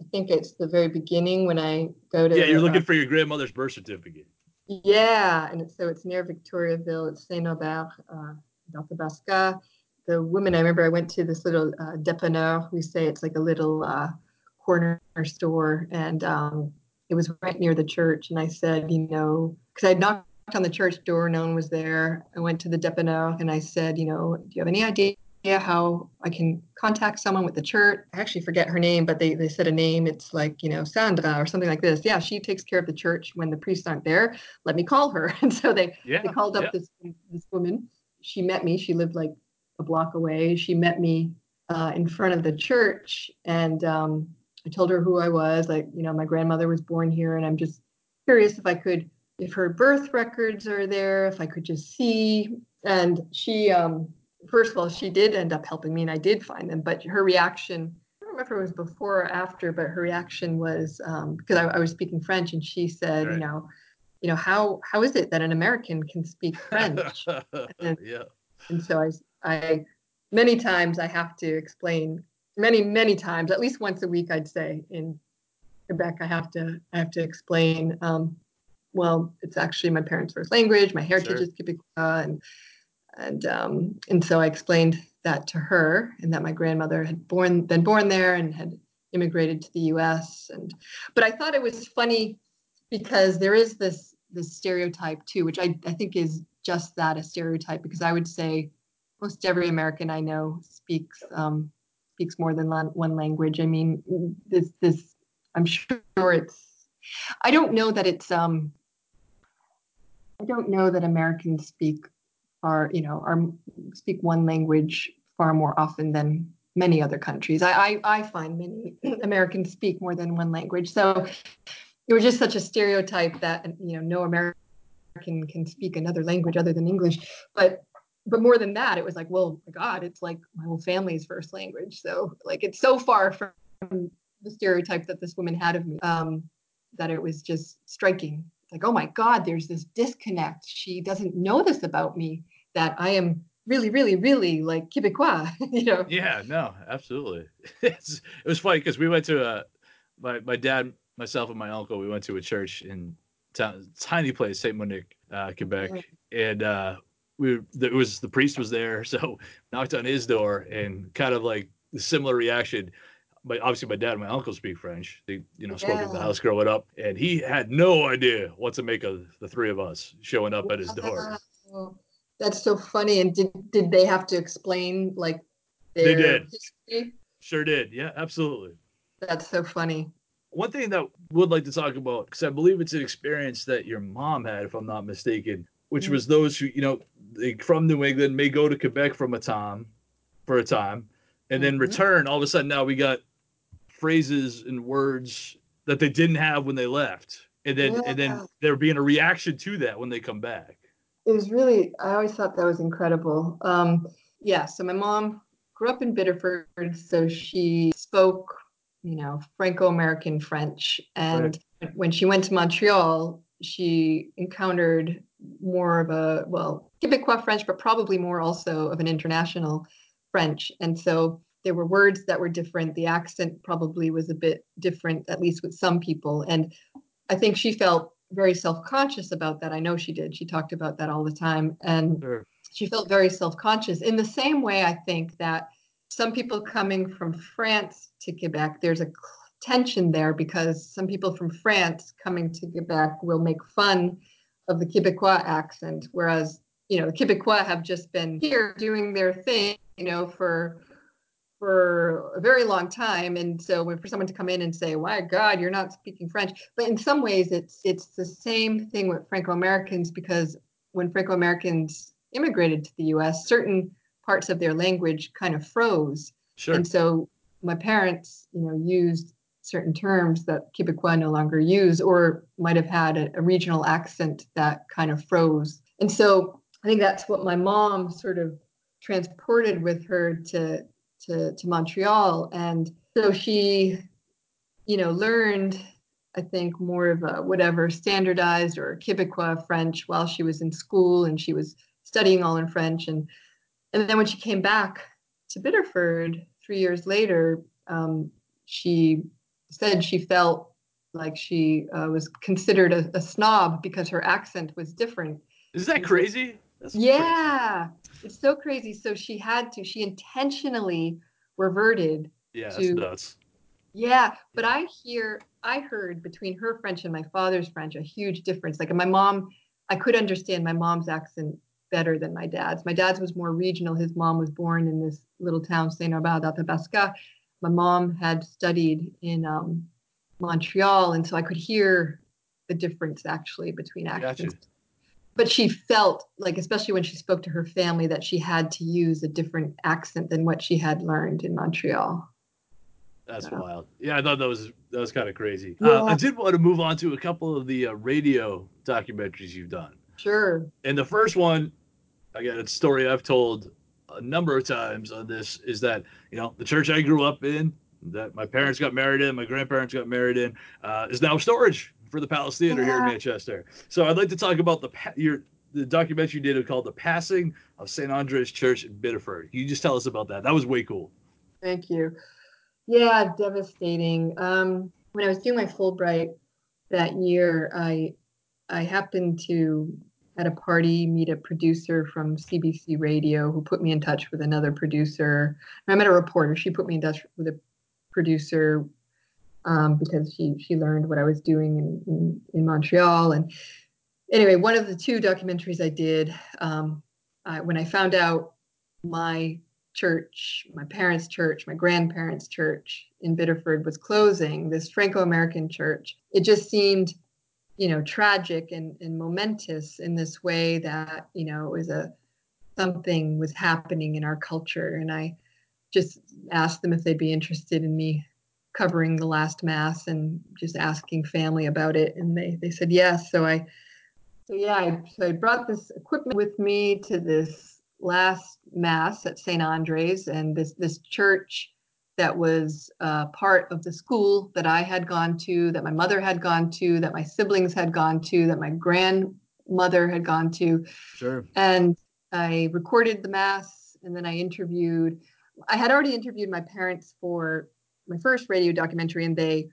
I think it's the very beginning when I go to. Yeah, you're uh, looking for your grandmother's birth certificate. Yeah, and it's, so it's near Victoriaville. It's Saint Norbert, uh, d'Arthabaska. The woman I remember, I went to this little uh, dépanneur. We say it's like a little uh, corner store, and um, it was right near the church. And I said, you know, because I had knocked on the church door, no one was there. I went to the dépanneur and I said, you know, do you have any idea how I can contact someone with the church? I actually forget her name, but they, they said a name. It's like, you know, Sandra or something like this. Yeah, she takes care of the church when the priests aren't there. Let me call her. And so they, Yeah. they called up yeah. this this woman. She met me. She lived like a block away. She met me uh, in front of the church, and um, I told her who I was. Like, you know, my grandmother was born here, and I'm just curious if I could, if her birth records are there, if I could just see. And she, um, first of all, she did end up helping me, and I did find them. But her reaction. I don't remember if it was before or after, but her reaction was um, because I, I was speaking French, and she said, Right. you know, you know how how is it that an American can speak French? And- yeah. and so I, I many times I have to explain many many times at least once a week I'd say in Quebec I have to I have to explain um, well it's actually my parents' first language my heritage Sure. is Quebecois and and um, and so I explained that to her and that my grandmother had born been born there and had immigrated to the U.S. and but I thought it was funny because there is this this stereotype too, which I, I think is just that a stereotype because I would say most every American I know speaks um, speaks more than one language. I mean, this this I'm sure it's I don't know that it's um I don't know that Americans speak are you know are speak one language far more often than many other countries. I I, I find many Americans speak more than one language. So it was just such a stereotype that you know no American can speak another language other than English. But but more than that, it was like, well, my God, it's like my whole family's first language. So like it's so far from the stereotype that this woman had of me um, that it was just striking. Like, oh my God, there's this disconnect. She doesn't know this about me that I am really, really, really like Quebecois. you know. Yeah, no, absolutely. It's, it was funny because we went to a my my dad, myself, and my uncle. We went to a church in town, tiny place, Saint Monique, uh, Quebec, and uh, we it was the priest was there, so knocked on his door and kind of like similar reaction. But obviously, my dad and my uncle speak French. They, you know, spoke in the Yeah. house growing up, and he had no idea what to make of the three of us showing up at his door. Wow. That's so funny. And did did they have to explain like They did. history? Sure did, yeah, absolutely. That's so funny. One thing that would like to talk about, because I believe it's an experience that your mom had, if I'm not mistaken, which Mm. was those who, you know, they, from New England may go to Quebec from a time, for a time, and then Mhm. return. All of a sudden, now we got phrases and words that they didn't have when they left, and then and then Yeah. there being a reaction to that when they come back. It was really I always thought that was incredible. Um, yeah, so my mom grew up in Biddeford, so she spoke, you know, Franco-American French. And when she went to Montreal, she encountered more of a well, Quebecois French, but probably more also of an international French. And so there were words that were different. The accent probably was a bit different, at least with some people. And I think she felt very self-conscious about that. I know she did. She talked about that all the time. And Sure. she felt very self-conscious in the same way I think that some people coming from France to Quebec, there's a tension there because some people from France coming to Quebec will make fun of the Quebecois accent, whereas you know the Quebecois have just been here doing their thing, you know, for for a very long time, and so when for someone to come in and say, "My God, you're not speaking French," but in some ways it's it's the same thing with Franco-Americans because when Franco-Americans immigrated to the U.S., certain parts of their language kind of froze, Sure. and so my parents, you know, used certain terms that Quebecois no longer use, or might have had a, a regional accent that kind of froze. And so I think that's what my mom sort of transported with her to to, to Montreal. And so she, you know, learned, I think, more of a whatever standardized or Quebecois French while she was in school and she was studying all in French. And and then when she came back to Biddeford three years later, um, she said she felt like she uh, was considered a, a, snob because her accent was different. Is that crazy? That's yeah, crazy. it's so crazy. So she had to. She intentionally reverted. Yeah, to, that's nuts. Yeah, but I hear, I heard between her French and my father's French a huge difference. Like my mom, I could understand my mom's accent better than my dad's. My dad's was more regional. His mom was born in this little town, Saint Norbert d'Arthabaska. My mom had studied in um, Montreal, and so I could hear the difference actually between accents. Gotcha. But she felt like, especially when she spoke to her family, that she had to use a different accent than what she had learned in Montreal. That's wild. Yeah, I thought that was that was kind of crazy. Yeah. Uh, I did want to move on to a couple of the uh, radio documentaries you've done. Sure. And the first one, again, it's a story I've told a number of times on this is that you know the church I grew up in, that my parents got married in, my grandparents got married in, uh, is now storage for the Palace Theater yeah. here in Manchester. So I'd like to talk about the your the documentary you did called "The Passing of St. Andre's Church in Biddeford." Can you just tell us about that? That was way cool. Thank you. Yeah, devastating. Um, when I was doing my Fulbright that year, I I happened to at a party meet a producer from CBC Radio who put me in touch with another producer. I met a reporter. She put me in touch with a producer um, because she she learned what I was doing in, in, in, Montreal. And anyway, one of the two documentaries I did, um, I, when I found out my church, my parents' church, my grandparents' church in Biddeford was closing, this Franco-American church, it just seemed you know tragic and, and momentous in this way that you know it was a something was happening in our culture and i just asked them if they'd be interested in me covering the last mass and just asking family about it and they they said yes so i so yeah I, so i brought this equipment with me to this last mass at st andre's and this this church that was uh, part of the school that I had gone to, that my mother had gone to, that my siblings had gone to, that my grandmother had gone to. Sure. And I recorded the mass and then I interviewed. I had already interviewed my parents for my first radio documentary, and they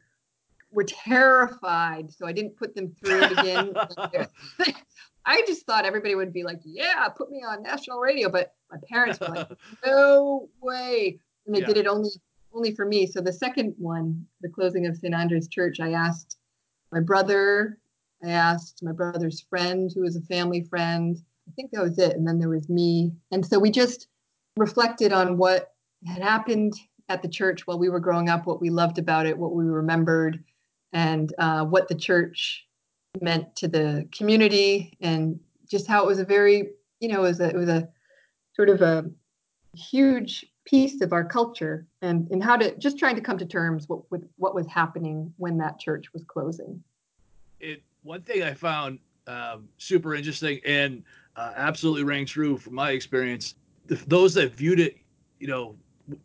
were terrified. So I didn't put them through it again. I just thought everybody would be like, "Yeah, put me on national radio," but my parents were like, "No way!" And they yeah. did it only only for me. So the second one, the closing of St. Andrew's Church, I asked my brother, I asked my brother's friend, who was a family friend. I think that was it. And then there was me. And so we just reflected on what had happened at the church while we were growing up, what we loved about it, what we remembered, and uh, what the church meant to the community, and just how it was a very, you know, it was a, it was a sort of a huge piece of our culture and, and how to just trying to come to terms with, with what was happening when that church was closing. It one thing I found um, super interesting and uh, absolutely rang true from my experience. Those that viewed it, you know,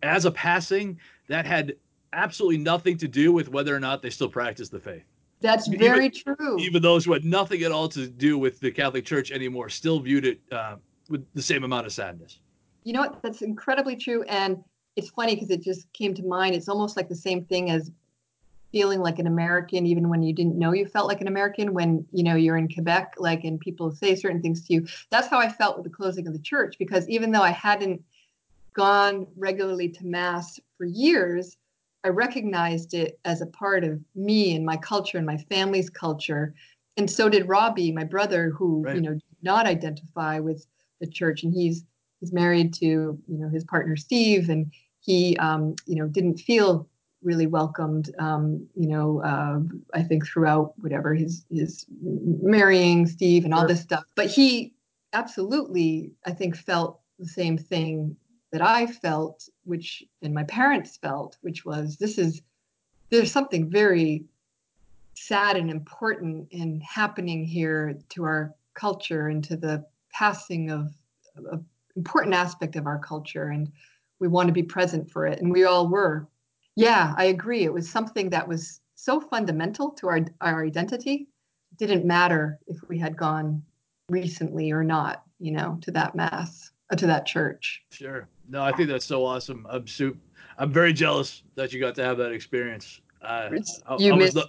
as a passing, that had absolutely nothing to do with whether or not they still practice the faith. That's very even, true. Even those who had nothing at all to do with the Catholic Church anymore still viewed it uh, with the same amount of sadness. You know what? That's incredibly true. And it's funny because it just came to mind. It's almost like the same thing as feeling like an American, even when you didn't know you felt like an American, when you know you're in Quebec, like and people say certain things to you. That's how I felt with the closing of the church, because even though I hadn't gone regularly to mass for years, I recognized it as a part of me and my culture and my family's culture. And so did Robbie, my brother, who, right. you know, did not identify with the church. And he's he's married to you know his partner Steve, and he um, you know didn't feel really welcomed. Um, you know, uh, I think throughout whatever his his marrying Steve and all this stuff, but he absolutely I think felt the same thing that I felt, which and my parents felt, which was this is there's something very sad and important in happening here to our culture and to the passing of an important aspect of our culture and we want to be present for it and we all were. Yeah i agree. It was something that was so fundamental to our our identity. It didn't matter if we had gone recently or not you know to that mass uh, to that church. Sure no i think that's so awesome i'm super i'm very jealous that you got to have that experience uh, I, you I missed was,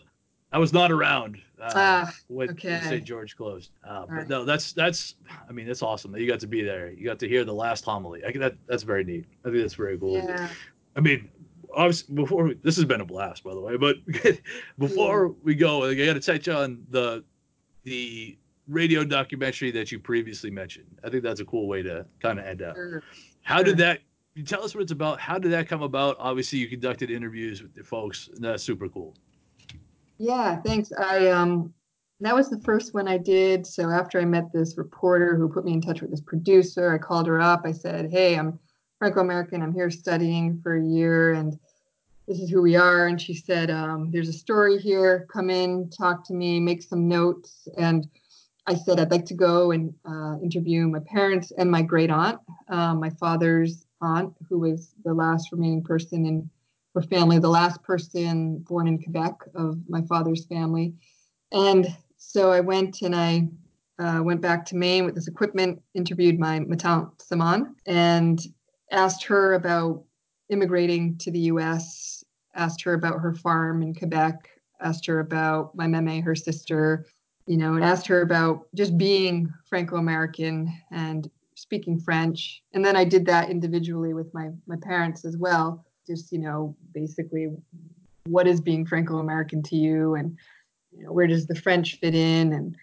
I was not around uh, Ah, when okay. St. George closed. Uh, but right. no, that's that's. I mean, that's awesome that you got to be there. You got to hear the last homily. I, that that's very neat. I think that's very cool. yeah I mean, obviously, before we, this has been a blast, by the way. But before we go, I got to touch on the the radio documentary that you previously mentioned. I think that's a cool way to kind of end up. sure. How did Sure. that? You tell us what it's about. How did that come about? Obviously, you conducted interviews with the folks. And that's super cool. Yeah, thanks. I um that was the first one I did. So after I met this reporter who put me in touch with this producer, I called her up. I said, "Hey, I'm Franco-American. I'm here studying for a year and this is who we are." And she said, um, "There's a story here. Come in, talk to me, make some notes." And I said, "I'd like to go and uh, interview my parents and my great aunt, uh, my father's aunt, who was the last remaining person in her family, the last person born in Quebec of my father's family. And so I went and I uh, went back to Maine with this equipment, interviewed my ma tante Simone, and asked her about immigrating to the US, asked her about her farm in Quebec, asked her about my meme, her sister, you know, and asked her about just being Franco American and speaking French. And then I did that individually with my, my parents as well. Just, you know, basically what is being Franco American to you and you know, where does the French fit in? And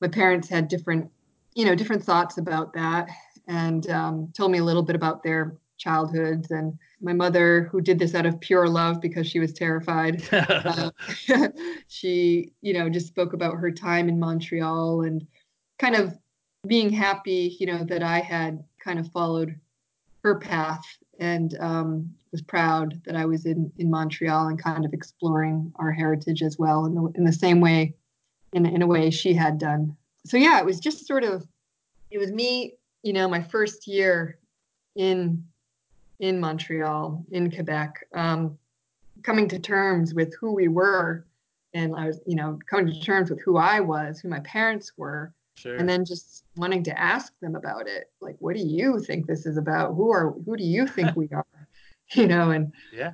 my parents had different, you know, different thoughts about that and um, told me a little bit about their childhoods. And my mother, who did this out of pure love because she was terrified, uh, she, you know, just spoke about her time in Montreal and kind of being happy, you know, that I had kind of followed her path and um, was proud that I was in, in Montreal and kind of exploring our heritage as well in the, in the same way, in, in a way she had done. So yeah, it was just sort of, it was me, you know, my first year in in Montreal, in Quebec, um, coming to terms with who we were, and I was, you know, coming to terms with who I was, who my parents were, Sure. and then just wanting to ask them about it like what do you think this is about who are who do you think we are you know and yeah.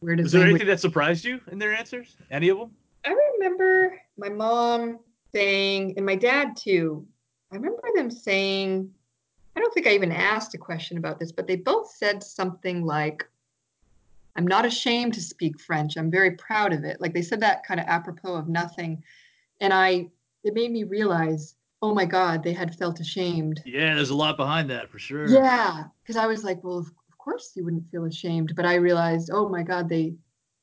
where does Was there anything that surprised you in their answers? Any of them? i remember my mom saying and my dad too i remember them saying i don't think i even asked a question about this but they both said something like i'm not ashamed to speak french. I'm very proud of it. Like they said that kind of apropos of nothing. And i it made me realize oh my god they had felt ashamed. Yeah, there's a lot behind that for sure. Yeah, because I was like, well, of of course you wouldn't feel ashamed, but I realized, oh my God, they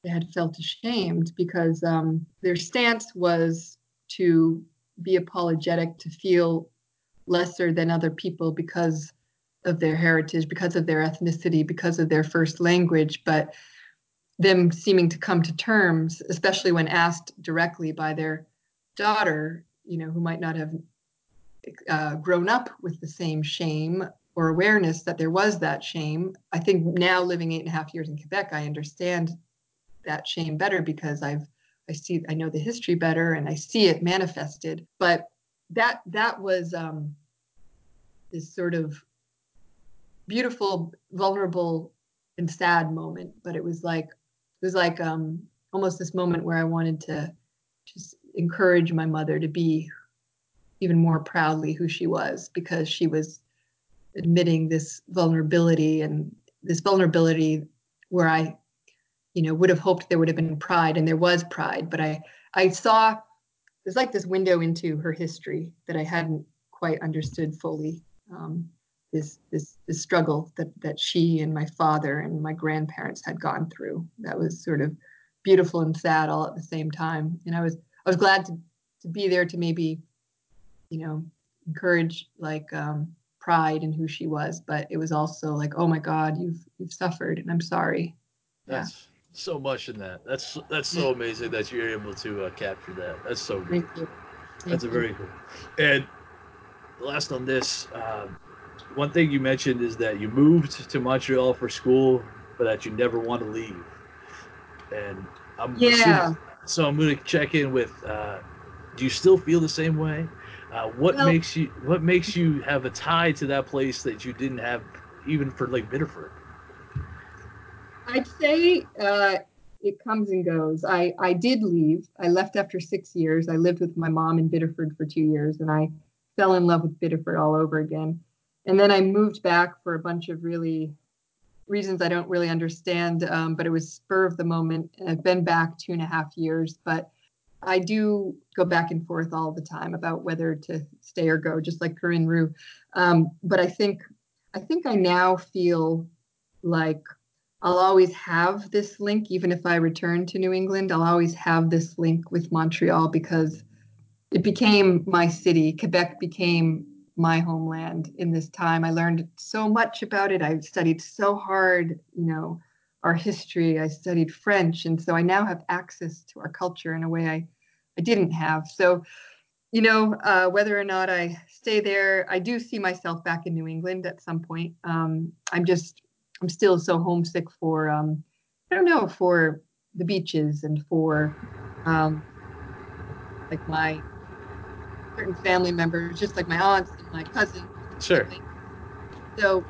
they had felt ashamed because um, their stance was to be apologetic, to feel lesser than other people because of their heritage, because of their ethnicity, because of their first language, but them seeming to come to terms, especially when asked directly by their daughter, you know, who might not have uh, grown up with the same shame or awareness that there was that shame. I think now living eight and a half years in Quebec, I understand that shame better because I've I see I know the history better and I see it manifested. But that that was um, this sort of beautiful, vulnerable, and sad moment. But it was like it was like um, almost this moment where I wanted to just encourage my mother to be even more proudly who she was because she was admitting this vulnerability and this vulnerability where I, you know, would have hoped there would have been pride and there was pride, but I I saw there's like this window into her history that I hadn't quite understood fully. Um, this this this struggle that that she and my father and my grandparents had gone through. That was sort of beautiful and sad all at the same time. And I was I was glad to to be there to maybe, you know, encourage like um, pride in who she was, but it was also like, oh my God, you've you've suffered, and I'm sorry. Yeah. So much in that. That's that's so amazing that you're able to uh, capture that. That's so great. Thank you. That's a Thank very cool. And last on this, um, one thing you mentioned is that you moved to Montreal for school, but that you never want to leave. And I'm Yeah. assuming, so I'm going to check in with. Uh, do you still feel the same way? Uh, what Well- makes you What makes you have a tie to that place that you didn't have even for like Biddeford? I'd say uh, it comes and goes. I, I did leave. I left after six years. I lived with my mom in Biddeford for two years and I fell in love with Biddeford all over again. And then I moved back for a bunch of really reasons I don't really understand, um, but it was spur of the moment. And I've been back two and a half years, but I do go back and forth all the time about whether to stay or go, just like Corinne Roux. Um, but I think I think I now feel like I'll always have this link, even if I return to New England. I'll always have this link with Montreal because it became my city. Quebec became my homeland in this time. I learned so much about it. I studied so hard, you know, our history. I studied French. And so I now have access to our culture in a way I, I didn't have. So, you know, uh, whether or not I stay there, I do see myself back in New England at some point. Um, I'm just I'm still so homesick for um, I don't know for the beaches and for um, like my certain family members, just like my aunts and my cousins. Sure. So,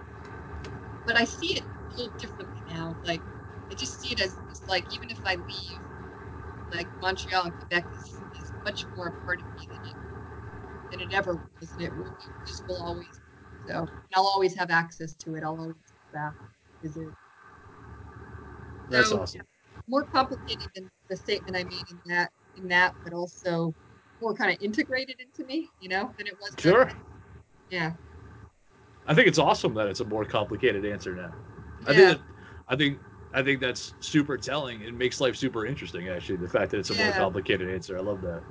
but I see it a little differently now. Like I just see it as, as like even if I leave, like Montreal and Quebec is, is much more a part of me than it than it ever was, and it just will always. Be. So and I'll always have access to it. I'll always go back visit. That's So, awesome. more complicated than the statement I made in that in that, but also more kind of integrated into me, you know, than it was. Sure. Yeah. I think it's awesome that it's a more complicated answer now. I Yeah. think that, I think I think that's super telling. It makes life super interesting. Actually, the fact that it's a more complicated answer. I love that.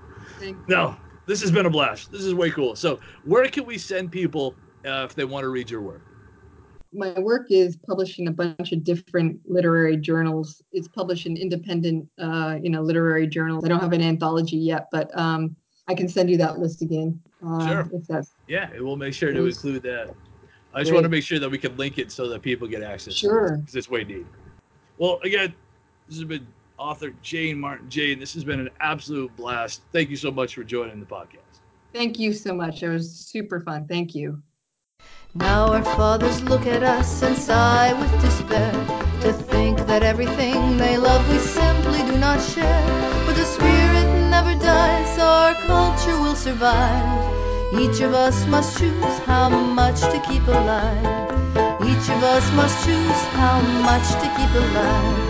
No, this has been a blast. This is way cool. So, where can we send people uh, if they want to read your work? My work is published in a bunch of different literary journals. It's published in independent, uh, you know, literary journals. I don't have an anthology yet, but um, I can send you that list again. Uh, Sure. If that's Yeah, we'll make sure to include that. I just Great. want to make sure that we can link it so that people get access. Sure. because it's way neat. Well, again, this has been author Jane Martin. Jane, this has been an absolute blast. Thank you so much for joining the podcast. Thank you so much. It was super fun. Thank you. Now our fathers look at us and sigh with despair to think that everything they love we simply do not share. But the spirit never dies, our culture will survive. Each of us must choose how much to keep alive. Each of us must choose how much to keep alive.